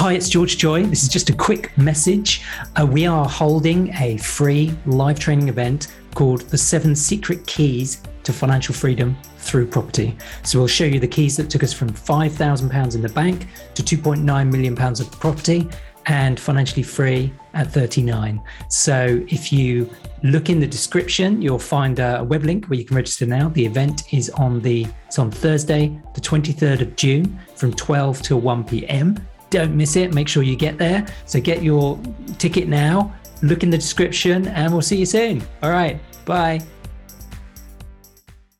Hi, it's George Choy. This is just a quick message. Uh, we are holding a free live training event called The Seven Secret Keys to Financial Freedom Through Property. So we'll show you the keys that took us from £5,000 in the bank to £2.9 million of property and financially free at 39. So if you look in the description, you'll find a web link where you can register now. The event is on the it's on Thursday, the 23rd of June from 12 till 1 p.m. Don't miss it. Make sure you get there. So get your ticket now. Look in the description and we'll see you soon. All right. Bye.